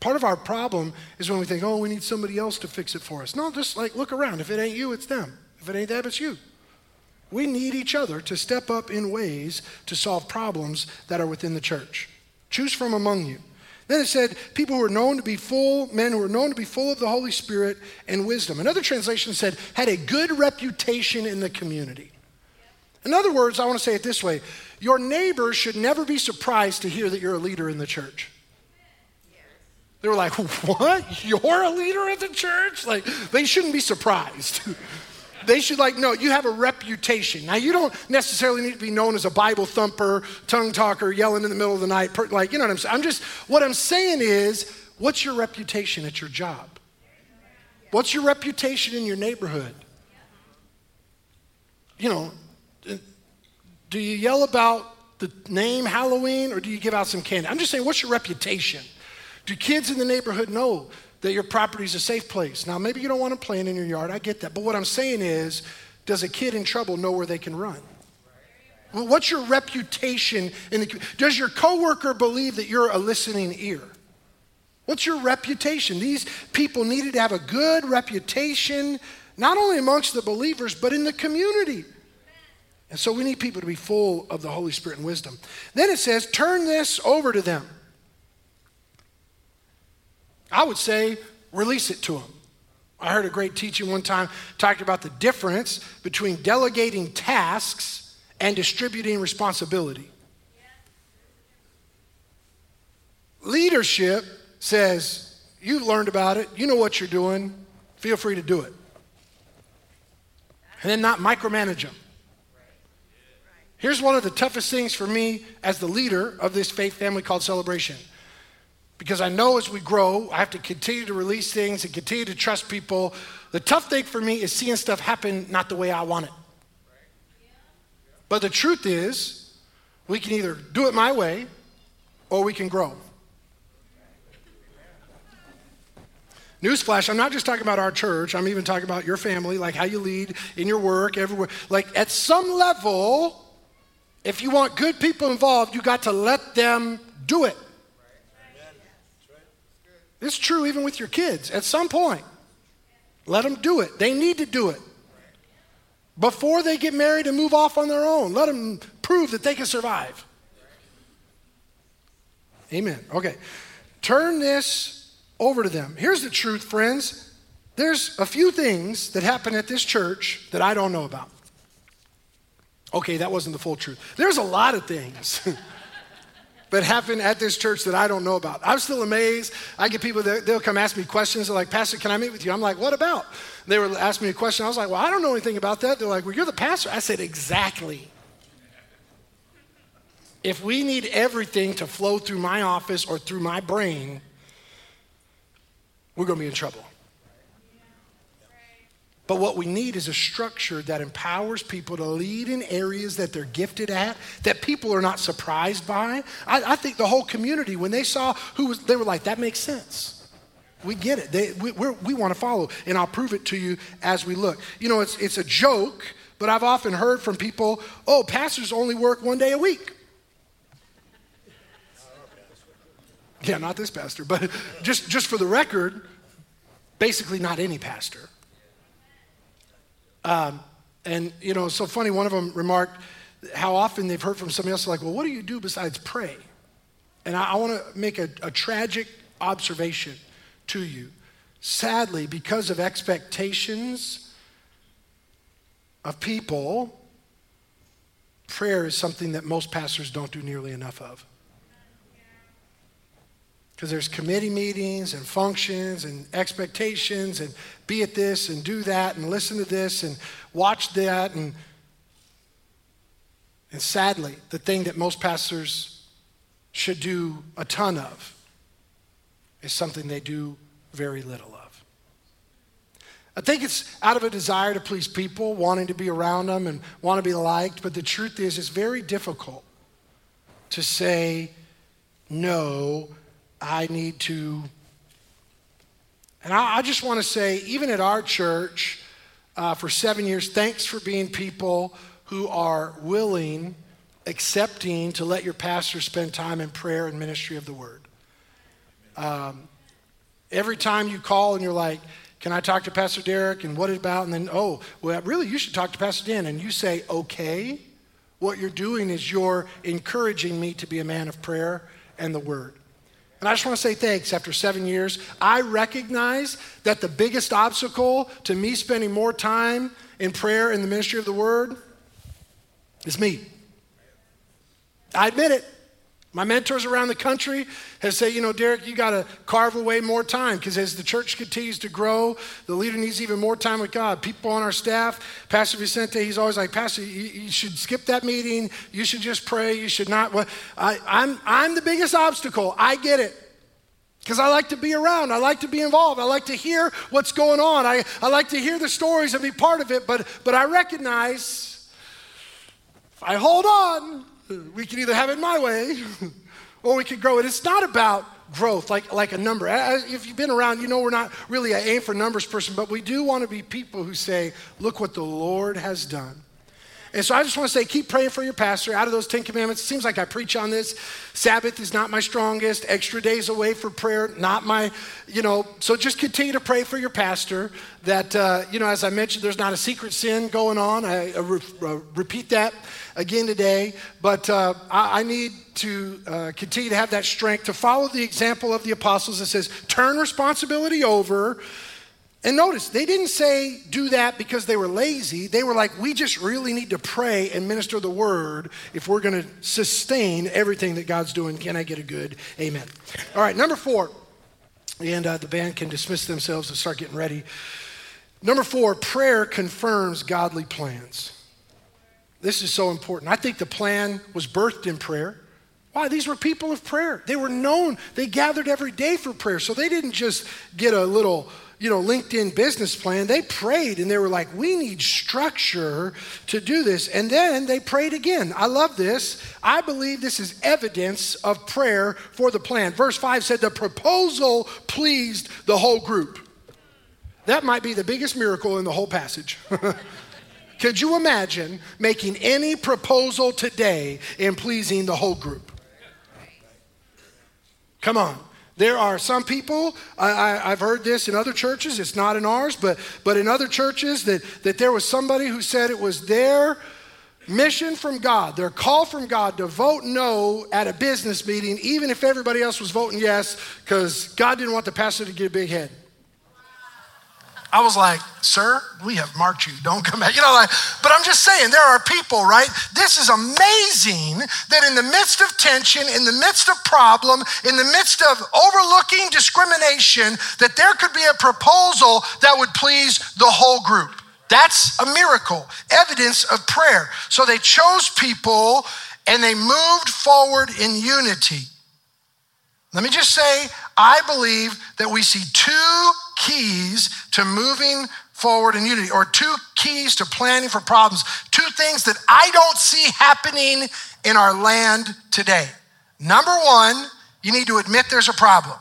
Part of our problem is when we think, oh, we need somebody else to fix it for us. No, just like look around. If it ain't you, it's them. If it ain't them, it's you. We need each other to step up in ways to solve problems that are within the church. Choose from among you. Then it said, people who are known to be full, men who are known to be full of the Holy Spirit and wisdom. Another translation said, had a good reputation in the community. In other words, I want to say it this way your neighbors should never be surprised to hear that you're a leader in the church. They were like, What? You're a leader at the church? Like, they shouldn't be surprised. They should like know you have a reputation. Now you don't necessarily need to be known as a Bible thumper, tongue talker, yelling in the middle of the night. Per, like you know what I'm saying. I'm just what I'm saying is, what's your reputation at your job? What's your reputation in your neighborhood? You know, uh, do you yell about the name Halloween or do you give out some candy? I'm just saying, what's your reputation? Do kids in the neighborhood know that your property is a safe place. Now, maybe you don't want to plant in your yard. I get that. But what I'm saying is, does a kid in trouble know where they can run? Well, what's your reputation in the Does your coworker believe that you're a listening ear? What's your reputation? These people needed to have a good reputation, not only amongst the believers, but in the community. And so we need people to be full of the Holy Spirit and wisdom. Then it says, turn this over to them. I would say release it to them. I heard a great teaching one time talked about the difference between delegating tasks and distributing responsibility. Leadership says, You've learned about it, you know what you're doing, feel free to do it. And then not micromanage them. Here's one of the toughest things for me as the leader of this faith family called Celebration. Because I know as we grow, I have to continue to release things and continue to trust people. The tough thing for me is seeing stuff happen not the way I want it. But the truth is, we can either do it my way or we can grow. Newsflash, I'm not just talking about our church, I'm even talking about your family, like how you lead in your work, everywhere. Like at some level, if you want good people involved, you got to let them do it. It's true even with your kids. At some point, let them do it. They need to do it before they get married and move off on their own. Let them prove that they can survive. Amen. Okay. Turn this over to them. Here's the truth, friends. There's a few things that happen at this church that I don't know about. Okay, that wasn't the full truth. There's a lot of things that happen at this church that I don't know about. I'm still amazed. I get people that they'll come ask me questions. They're like, Pastor, can I meet with you? I'm like, what about? They were asking me a question. I was like, well, I don't know anything about that. They're like, well, you're the pastor. I said, exactly. If we need everything to flow through my office or through my brain, we're going to be in trouble. But what we need is a structure that empowers people to lead in areas that they're gifted at, that people are not surprised by. I, I think the whole community, when they saw who was, they were like, that makes sense. We get it. They, we, we want to follow, and I'll prove it to you as we look. You know, it's, it's a joke, but I've often heard from people, oh, pastors only work one day a week. Yeah, not this pastor, but just, just for the record, basically not any pastor. Um, and, you know, it's so funny, one of them remarked how often they've heard from somebody else, like, well, what do you do besides pray? And I, I want to make a, a tragic observation to you. Sadly, because of expectations of people, prayer is something that most pastors don't do nearly enough of because there's committee meetings and functions and expectations and be at this and do that and listen to this and watch that and and sadly the thing that most pastors should do a ton of is something they do very little of. I think it's out of a desire to please people wanting to be around them and want to be liked but the truth is it's very difficult to say no I need to. And I, I just want to say, even at our church, uh, for seven years, thanks for being people who are willing, accepting to let your pastor spend time in prayer and ministry of the word. Um, every time you call and you're like, can I talk to Pastor Derrick? And what about? And then, oh, well, really, you should talk to Pastor Dan. And you say, okay. What you're doing is you're encouraging me to be a man of prayer and the word. And I just want to say thanks after seven years. I recognize that the biggest obstacle to me spending more time in prayer in the ministry of the word is me. I admit it. My mentors around the country have said, you know, Derrick, you got to carve away more time because as the church continues to grow, the leader needs even more time with God. People on our staff, Pastor Vicente, he's always like, Pastor, you, you should skip that meeting. You should just pray. You should not. Well, I, I'm, I'm the biggest obstacle. I get it. Because I like to be around. I like to be involved. I like to hear what's going on. I, I like to hear the stories and be part of it. But, but I recognize if I hold on, we can either have it my way or we can grow it. It's not about growth like, like a number. If you've been around, you know we're not really an aim for numbers person, but we do want to be people who say, look what the Lord has done. And so I just want to say, keep praying for your pastor. Out of those Ten Commandments, it seems like I preach on this. Sabbath is not my strongest. Extra days away for prayer, not my, you know. So just continue to pray for your pastor. That, uh, you know, as I mentioned, there's not a secret sin going on. I, re- uh, repeat that again today. But uh, I, I, need to uh, continue to have that strength to follow the example of the apostles that says, turn responsibility over And notice, they didn't say do that because they were lazy. They were like, we just really need to pray and minister the word if we're going to sustain everything that God's doing. Can I get a good amen? All right, number four, and uh, the band can dismiss themselves and start getting ready. Number four, prayer confirms godly plans. This is so important. I think the plan was birthed in prayer. Why? These were people of prayer. They were known. They gathered every day for prayer. So they didn't just get a little, you know, LinkedIn business plan. They prayed and they were like, we need structure to do this. And then they prayed again. I love this. I believe this is evidence of prayer for the plan. Verse 5 said the proposal pleased the whole group. That might be the biggest miracle in the whole passage. Could you imagine making any proposal today and pleasing the whole group? Come on. There are some people, I, have heard this in other churches, it's not in ours, but, but in other churches, that, that there was somebody who said it was their mission from God, their call from God to vote no at a business meeting, even if everybody else was voting yes, because God didn't want the pastor to get a big head. I was like, sir, we have marked you. Don't come back. You know, like, but I'm just saying, there are people, right? This is amazing that in the midst of tension, in the midst of problem, in the midst of overlooking discrimination, that there could be a proposal that would please the whole group. That's a miracle, evidence of prayer. So they chose people and they moved forward in unity. Let me just say, I believe that we see two keys to moving forward in unity, or two keys to planning for problems, two things that I don't see happening in our land today. Number one, you need to admit there's a problem.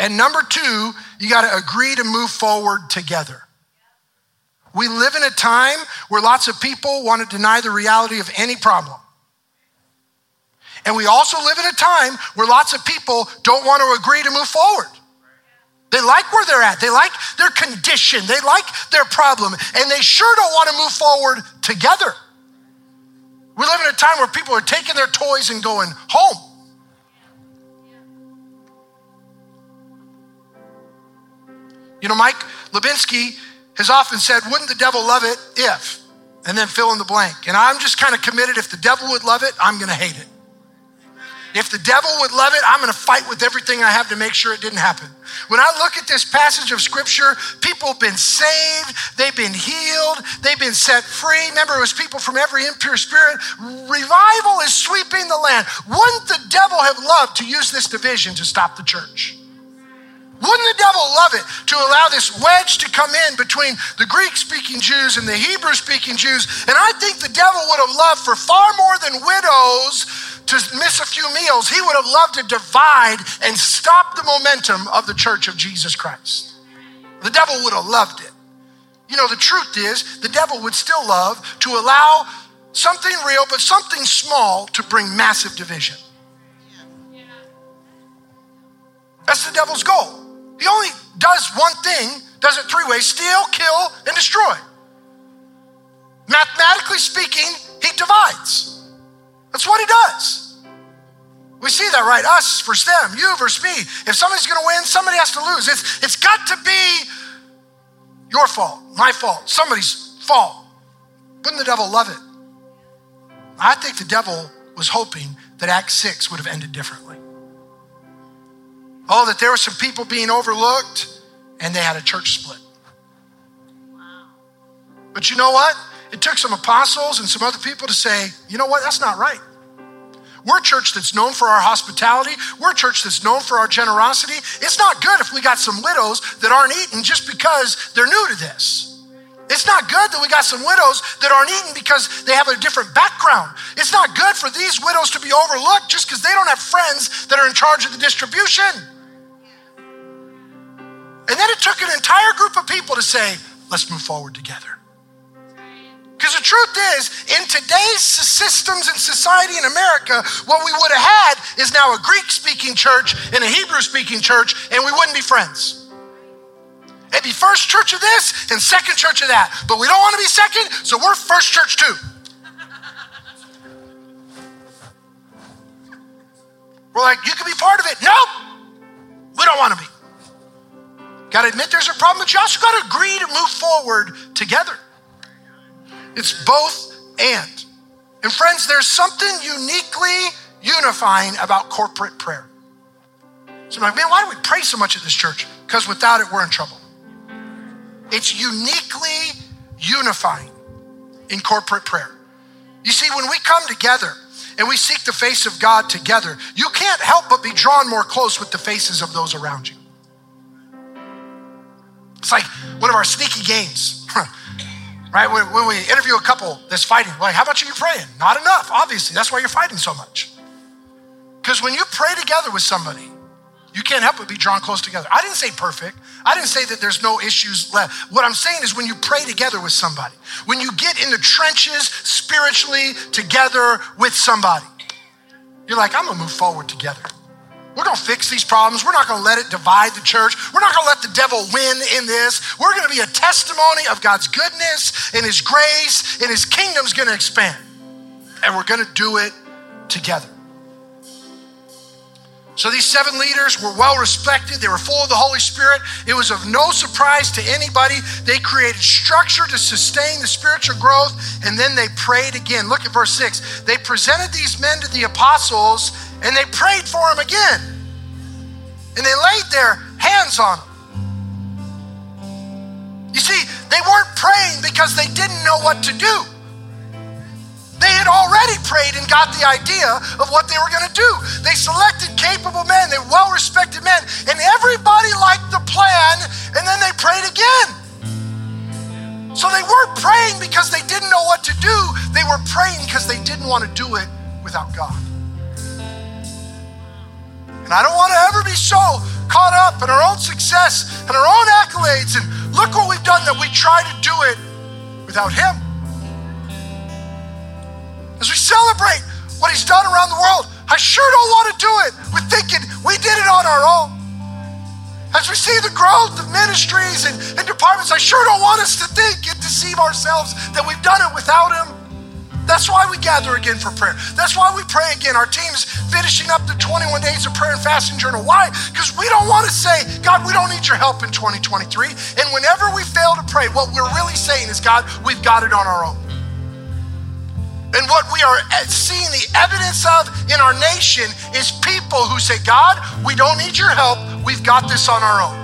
And number two, you got to agree to move forward together. We live in a time where lots of people want to deny the reality of any problem. And we also live in a time where lots of people don't want to agree to move forward. They like where they're at, they like their condition, they like their problem, and they sure don't want to move forward together. We live in a time where people are taking their toys and going home. You know, Mike Lubinsky has often said, Wouldn't the devil love it if? And then fill in the blank. And I'm just kind of committed if the devil would love it, I'm going to hate it. If the devil would love it, I'm going to fight with everything I have to make sure it didn't happen. When I look at this passage of scripture, people have been saved, they've been healed, they've been set free. Remember, it was people from every impure spirit. Revival is sweeping the land. Wouldn't the devil have loved to use this division to stop the church? Wouldn't the devil love it to allow this wedge to come in between the Greek speaking Jews and the Hebrew speaking Jews? And I think the devil would have loved for far more than widows to miss a few meals. He would have loved to divide and stop the momentum of the church of Jesus Christ. The devil would have loved it. You know, the truth is, the devil would still love to allow something real, but something small to bring massive division. That's the devil's goal. He only does one thing, does it three ways steal, kill, and destroy. Mathematically speaking, he divides. That's what he does. We see that, right? Us versus them, you versus me. If somebody's to win, somebody has to lose. It's, it's got to be your fault, my fault, somebody's fault. Wouldn't the devil love it? I think the devil was hoping that Act 6 would have ended differently. Oh, that there were some people being overlooked and they had a church split. But you know what? It took some apostles and some other people to say, you know what, that's not right. We're a church that's known for our hospitality. We're a church that's known for our generosity. It's not good if we got some widows that aren't eating just because they're new to this. It's not good that we got some widows that aren't eating because they have a different background. It's not good for these widows to be overlooked just because they don't have friends that are in charge of the distribution. And then it took an entire group of people to say, let's move forward together. Because the truth is, in today's systems and society in America, what we would have had is now a Greek speaking church and a Hebrew speaking church, and we wouldn't be friends. It'd be first church of this and second church of that. But we don't want to be second, so we're first church too. We're like, you can be part of it. Nope, we don't want to be. Got to admit there's a problem, but you also got to agree to move forward together. It's both and. And friends, there's something uniquely unifying about corporate prayer. So I'm like, man, why do we pray so much at this church? Because without it, we're in trouble. It's uniquely unifying in corporate prayer. You see, when we come together and we seek the face of God together, you can't help but be drawn more close with the faces of those around you. It's like one of our sneaky games, right? When, when, we interview a couple that's fighting, like, how much are you praying? Not enough, obviously. That's why you're fighting so much. Because when you pray together with somebody, you can't help but be drawn close together. I didn't say perfect. I didn't say that there's no issues left. What I'm saying is when you pray together with somebody, when you get in the trenches spiritually together with somebody, you're like, I'm gonna move forward together. We're gonna fix these problems. We're not gonna let it divide the church. We're not gonna let the devil win in this. We're gonna be a testimony of God's goodness and His grace, and His kingdom's gonna expand. And we're gonna do it together. So these seven leaders were well respected. They were full of the Holy Spirit. It was of no surprise to anybody. They created structure to sustain the spiritual growth, and then they prayed again. Look at verse 6. They presented these men to the apostles, and they prayed for him again. And they laid their hands on him. You see, they weren't praying because they didn't know what to do. They had already prayed and got the idea of what they were going to do. They selected capable men, they well respected men, and everybody liked the plan, and then they prayed again. So they weren't praying because they didn't know what to do, they were praying because they didn't want to do it without God. And I don't want to ever be so caught up in our own success and our own accolades and look what we've done that we try to do it without Him as we celebrate what he's done around the world, I sure don't want to do it with thinking we did it on our own. As we see the growth of ministries and, and departments, I sure don't want us to think and deceive ourselves that we've done it without him. That's why we gather again for prayer. That's why we pray again. Our team's finishing up the 21 days of prayer and fasting journal. Why? Because we don't want to say, God, we don't need your help in 2023. And whenever we fail to pray, what we're really saying is, God, we've got it on our own. And what we are seeing the evidence of in our nation is people who say, God, we don't need your help. We've got this on our own.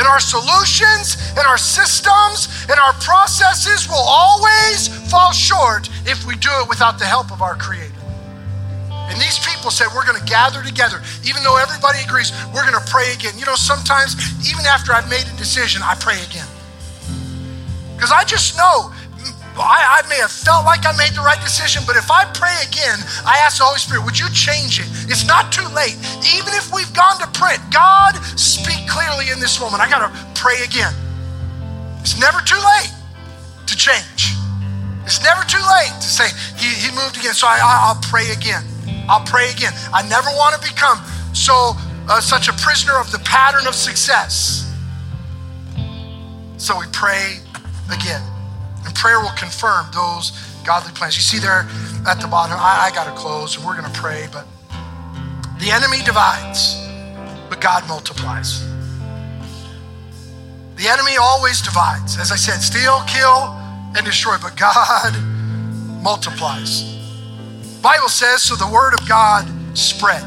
And our solutions and our systems and our processes will always fall short if we do it without the help of our Creator. And these people said, We're going to gather together. Even though everybody agrees, we're going to pray again. You know, sometimes, even after I've made a decision, I pray again. Because I just know I, I, may have felt like I made the right decision, but if I pray again, I ask the Holy Spirit, would you change it? It's not too late. Even if we've gone to print, God, speak clearly in this moment. I got to pray again. It's never too late to change. It's never too late to say, He, he moved again, so I, will pray again. I'll pray again. I never want to become so uh, such a prisoner of the pattern of success. So we pray again. And prayer will confirm those godly plans. You see there at the bottom, I, I got to close and we're going to pray, but the enemy divides, but God multiplies. The enemy always divides. As I said, steal, kill, and destroy, but God multiplies. Bible says, so the word of God spread.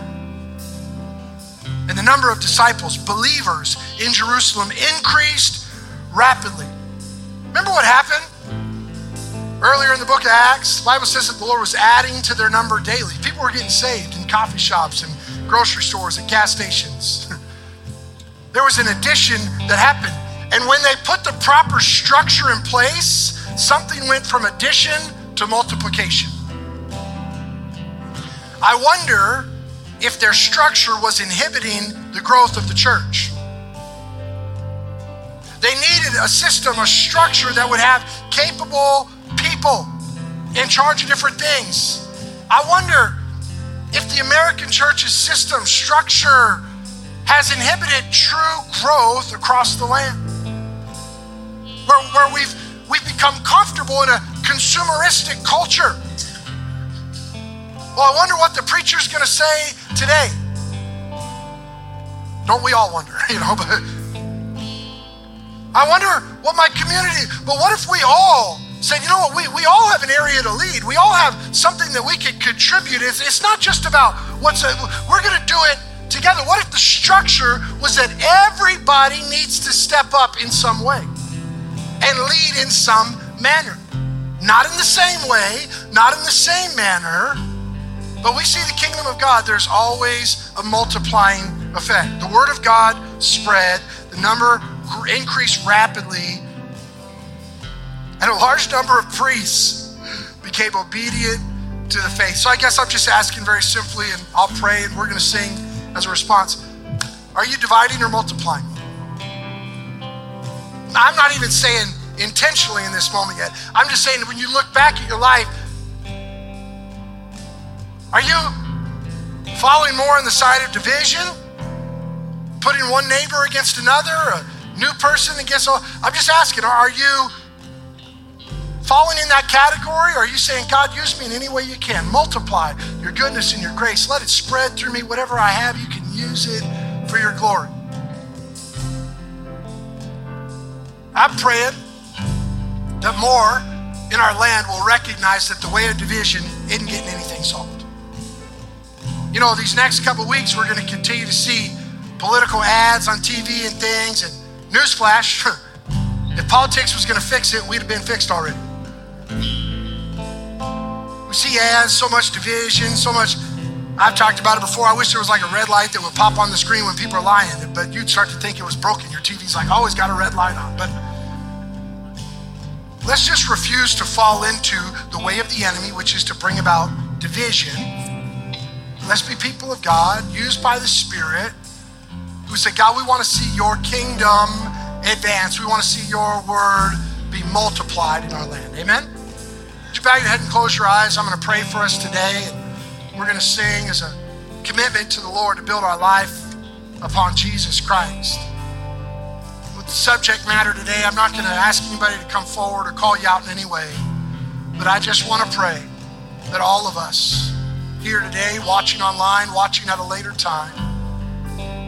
And the number of disciples, believers in Jerusalem increased rapidly. Remember what happened? Earlier in the book of Acts, the Bible says that the Lord was adding to their number daily. People were getting saved in coffee shops and grocery stores and gas stations. there was an addition that happened. And when they put the proper structure in place, something went from addition to multiplication. I wonder if their structure was inhibiting the growth of the church. They needed a system, a structure that would have capable people in charge of different things. I wonder if the American church's system structure has inhibited true growth across the land. Where, where we've, we've become comfortable in a consumeristic culture. Well, I wonder what the preacher's going to say today. Don't we all wonder, you know? But I wonder what my community, but what if we all said, you know what, we, we all have an area to lead. We all have something that we can contribute. It's, it's not just about what's, a, we're going to do it together. What if the structure was that everybody needs to step up in some way and lead in some manner? Not in the same way, not in the same manner, but we see the kingdom of God, there's always a multiplying effect. The word of God spread, the number increased rapidly, and a large number of priests became obedient to the faith. So I guess I'm just asking very simply, and I'll pray and we're going to sing as a response. Are you dividing or multiplying? I'm not even saying intentionally in this moment yet. I'm just saying when you look back at your life, are you falling more on the side of division? Putting one neighbor against another, a new person against all? I'm just asking, are you falling in that category? Or are you saying, God, use me in any way you can? Multiply your goodness and your grace. Let it spread through me. Whatever I have, you can use it for your glory. I'm praying that more in our land will recognize that the way of division isn't getting anything solved. You know, these next couple weeks, we're going to continue to see political ads on TV and things. And newsflash, if politics was going to fix it, we'd have been fixed already. We see ads, so much division, so much. I've talked about it before. I wish there was like a red light that would pop on the screen when people are lying, but you'd start to think it was broken. Your TV's like, oh, always got a red light on. But Let's just refuse to fall into the way of the enemy, which is to bring about division. Let's be people of God, used by the Spirit, who say, God, we want to see your kingdom advance. We want to see your word be multiplied in our land. Amen? Bow your head and close your eyes? I'm going to pray for us today. We're going to sing as a commitment to the Lord to build our life upon Jesus Christ with the subject matter today. I'm not going to ask anybody to come forward or call you out in any way, but I just want to pray that all of us here today, watching online, watching at a later time,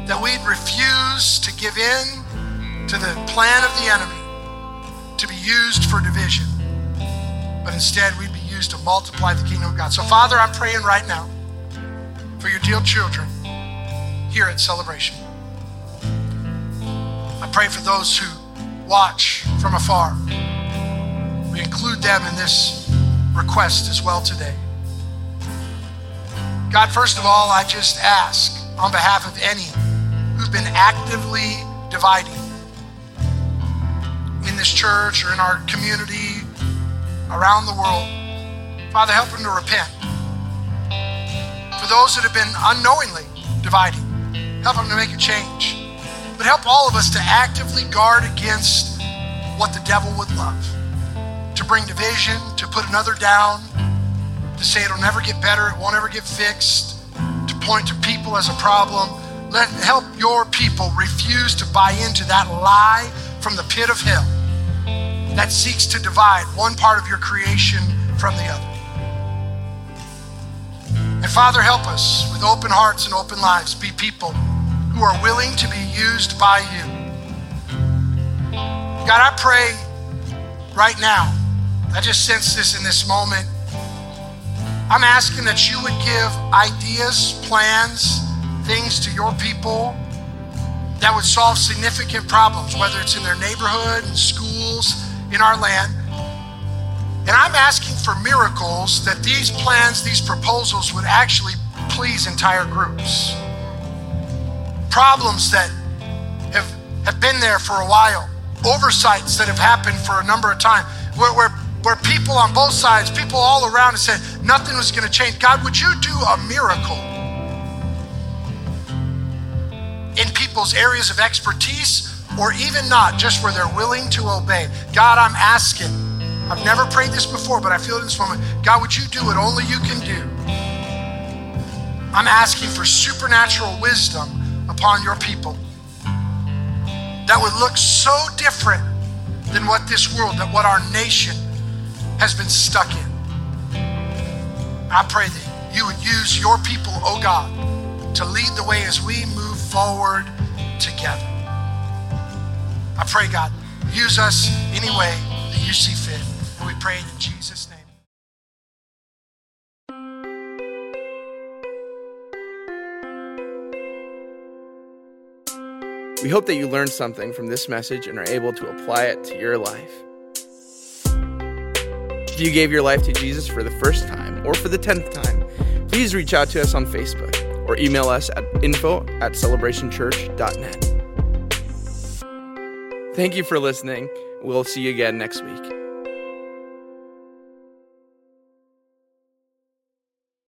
that we'd refuse to give in to the plan of the enemy to be used for division, but instead we'd be used to multiply the kingdom of God. So, Father, I'm praying right now for your dear children here at Celebration. I pray for those who watch from afar. We include them in this request as well today. God, first of all, I just ask on behalf of any who've been actively dividing in this church or in our community around the world, Father, help them to repent. For those that have been unknowingly dividing, help them to make a change. But help all of us to actively guard against what the devil would love to bring division, to put another down, to say it'll never get better, it won't ever get fixed, to point to people as a problem. Let help your people refuse to buy into that lie from the pit of hell that seeks to divide one part of your creation from the other. And Father, help us with open hearts and open lives be people who are willing to be used by you. God, I pray right now, I just sense this in this moment. I'm asking that you would give ideas, plans, things to your people that would solve significant problems, whether it's in their neighborhood, schools, in our land. And I'm asking for miracles that these plans, these proposals would actually please entire groups problems that have, have been there for a while, oversights that have happened for a number of times, where, where, where people on both sides, people all around have said nothing was going to change. God, would you do a miracle in people's areas of expertise or even not, just where they're willing to obey? God, I'm asking. I've never prayed this before, but I feel it in this moment. God, would you do what only you can do? I'm asking for supernatural wisdom upon your people that would look so different than what this world, that what our nation has been stuck in. I pray that you would use your people, oh God, to lead the way as we move forward together. I pray, God, use us any way that you see fit. And we pray in Jesus' name. We hope that you learned something from this message and are able to apply it to your life. If you gave your life to Jesus for the first time or for the tenth time, please reach out to us on Facebook or email us at info at celebrationchurch.net. Thank you for listening. We'll see you again next week.